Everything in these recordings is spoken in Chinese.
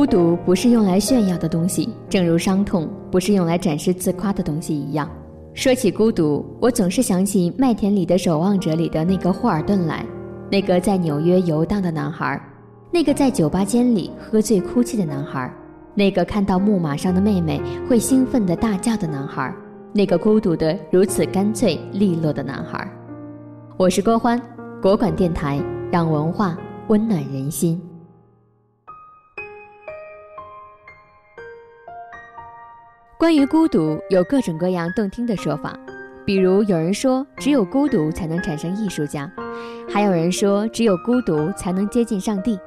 孤独不是用来炫耀的东西，正如伤痛不是用来展示自夸的东西一样。说起孤独，我总是想起《麦田里的守望者》里的那个霍尔顿来，那个在纽约游荡的男孩，那个在酒吧间里喝醉哭泣的男孩，那个看到木马上的妹妹会兴奋的大叫的男孩，那个孤独的如此干脆利落的男孩。我是郭欢，国馆电台，让文化温暖人心。关于孤独，有各种各样动听的说法，比如有人说只有孤独才能产生艺术家，还有人说只有孤独才能接近上帝，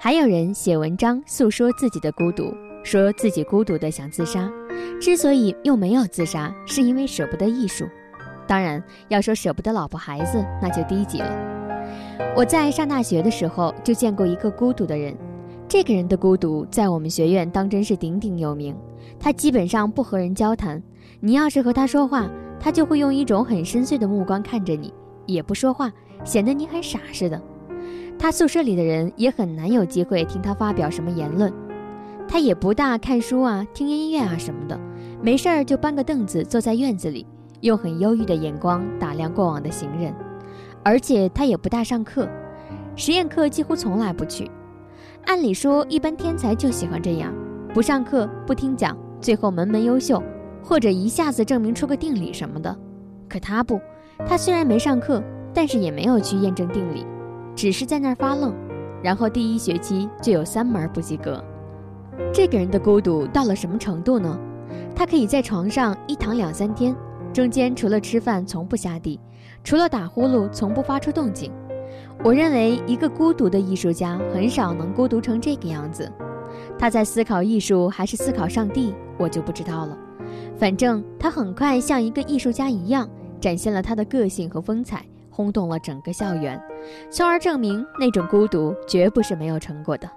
还有人写文章诉说自己的孤独，说自己孤独的想自杀，之所以又没有自杀，是因为舍不得艺术。当然，要说舍不得老婆孩子，那就低级了。我在上大学的时候就见过一个孤独的人，这个人的孤独在我们学院当真是鼎鼎有名。他基本上不和人交谈，你要是和他说话，他就会用一种很深邃的目光看着你，也不说话，显得你很傻似的。他宿舍里的人也很难有机会听他发表什么言论。他也不大看书啊，听音乐啊什么的，没事儿就搬个凳子坐在院子里，用很忧郁的眼光打量过往的行人。而且他也不大上课，实验课几乎从来不去。按理说，一般天才就喜欢这样。不上课，不听讲，最后门门优秀，或者一下子证明出个定理什么的。可他不，他虽然没上课，但是也没有去验证定理，只是在那儿发愣，然后第一学期就有三门不及格。这个人的孤独到了什么程度呢？他可以在床上一躺两三天，中间除了吃饭从不下地，除了打呼噜从不发出动静。我认为一个孤独的艺术家很少能孤独成这个样子。他在思考艺术还是思考上帝，我就不知道了。反正他很快像一个艺术家一样，展现了他的个性和风采，轰动了整个校园，从而证明那种孤独绝不是没有成果的。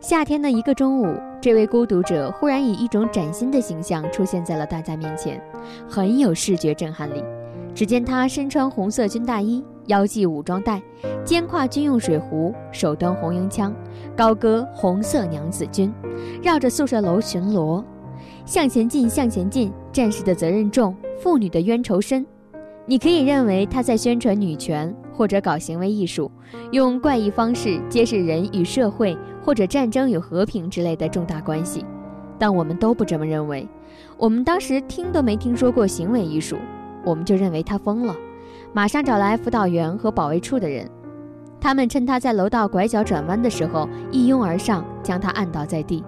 夏天的一个中午，这位孤独者忽然以一种崭新的形象出现在了大家面前，很有视觉震撼力。只见他身穿红色军大衣。腰系武装带，肩挎军用水壶，手端红缨枪，高歌红色娘子军，绕着宿舍楼巡逻。向前进，向前进，战士的责任重，妇女的冤仇深。你可以认为他在宣传女权，或者搞行为艺术，用怪异方式揭示人与社会，或者战争与和平之类的重大关系。但我们都不这么认为。我们当时听都没听说过行为艺术，我们就认为他疯了。马上找来辅导员和保卫处的人，他们趁他在楼道拐角转弯的时候一拥而上，将他按倒在地。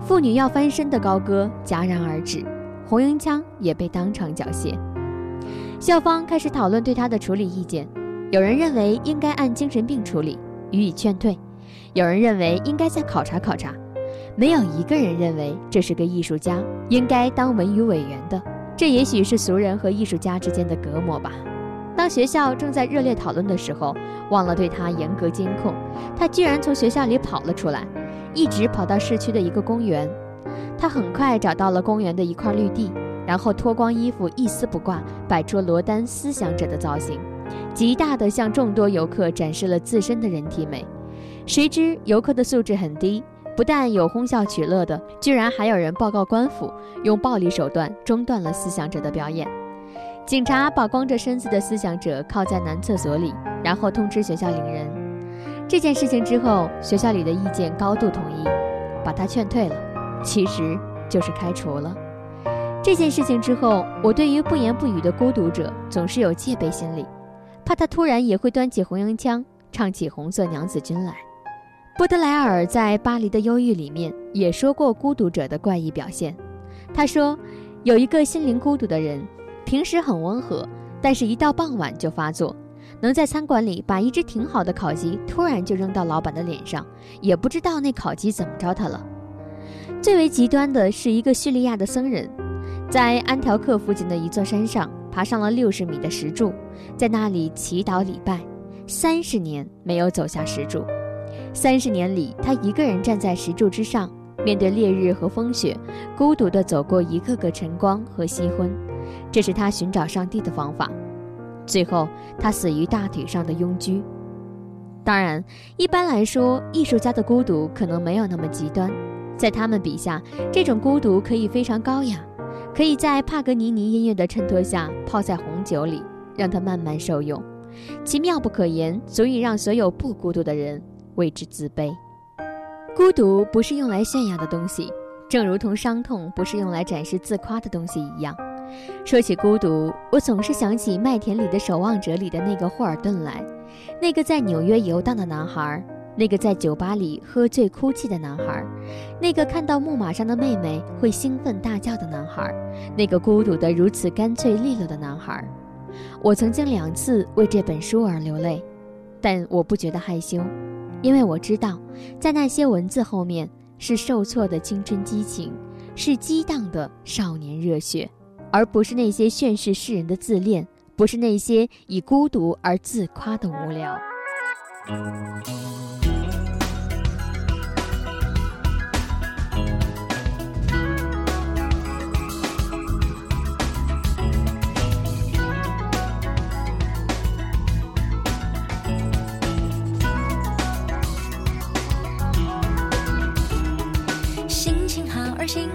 妇女要翻身的高歌戛然而止，红缨枪也被当场缴械。校方开始讨论对他的处理意见，有人认为应该按精神病处理，予以劝退；有人认为应该再考察考察。没有一个人认为这是个艺术家，应该当文娱委员的。这也许是俗人和艺术家之间的隔膜吧。学校正在热烈讨论的时候，忘了对他严格监控，他居然从学校里跑了出来，一直跑到市区的一个公园。他很快找到了公园的一块绿地，然后脱光衣服，一丝不挂，摆出罗丹思想者的造型，极大地向众多游客展示了自身的人体美。谁知游客的素质很低，不但有哄笑取乐的，居然还有人报告官府，用暴力手段中断了思想者的表演。警察把光着身子的思想者铐在男厕所里，然后通知学校领人。这件事情之后，学校里的意见高度统一，把他劝退了，其实就是开除了。这件事情之后，我对于不言不语的孤独者总是有戒备心理，怕他突然也会端起红缨枪，唱起《红色娘子军》来。波德莱尔在《巴黎的忧郁》里面也说过孤独者的怪异表现。他说，有一个心灵孤独的人。平时很温和，但是一到傍晚就发作，能在餐馆里把一只挺好的烤鸡突然就扔到老板的脸上，也不知道那烤鸡怎么着他了。最为极端的是一个叙利亚的僧人，在安条克附近的一座山上爬上了六十米的石柱，在那里祈祷礼拜，三十年没有走下石柱。三十年里，他一个人站在石柱之上，面对烈日和风雪，孤独地走过一个个晨光和夕昏。这是他寻找上帝的方法。最后，他死于大腿上的痈疽。当然，一般来说，艺术家的孤独可能没有那么极端，在他们笔下，这种孤独可以非常高雅，可以在帕格尼尼音乐的衬托下泡在红酒里，让它慢慢受用，其妙不可言，足以让所有不孤独的人为之自卑。孤独不是用来炫耀的东西，正如同伤痛不是用来展示自夸的东西一样。说起孤独，我总是想起《麦田里的守望者》里的那个霍尔顿来，那个在纽约游荡的男孩，那个在酒吧里喝醉哭泣的男孩，那个看到木马上的妹妹会兴奋大叫的男孩，那个孤独得如此干脆利落的男孩。我曾经两次为这本书而流泪，但我不觉得害羞。因为我知道，在那些文字后面是受挫的青春激情，是激荡的少年热血，而不是那些炫世世人的自恋，不是那些以孤独而自夸的无聊。心情好而心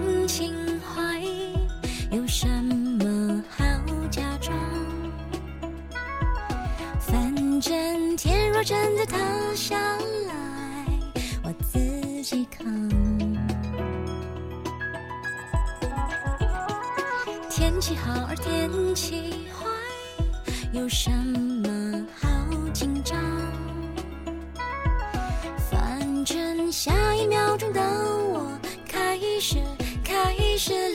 真的塌下来，我自己扛。天气好而天气坏，有什么好紧张？反正下一秒钟的我开始开始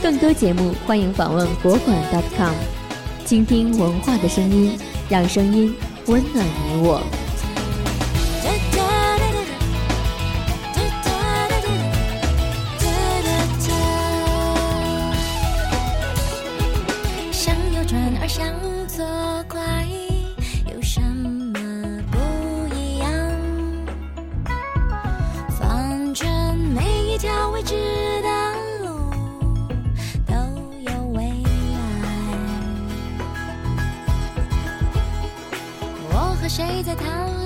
更多节目，欢迎访问国馆 .com，倾听文化的声音，让声音温暖你我。在谈恋爱？有什么？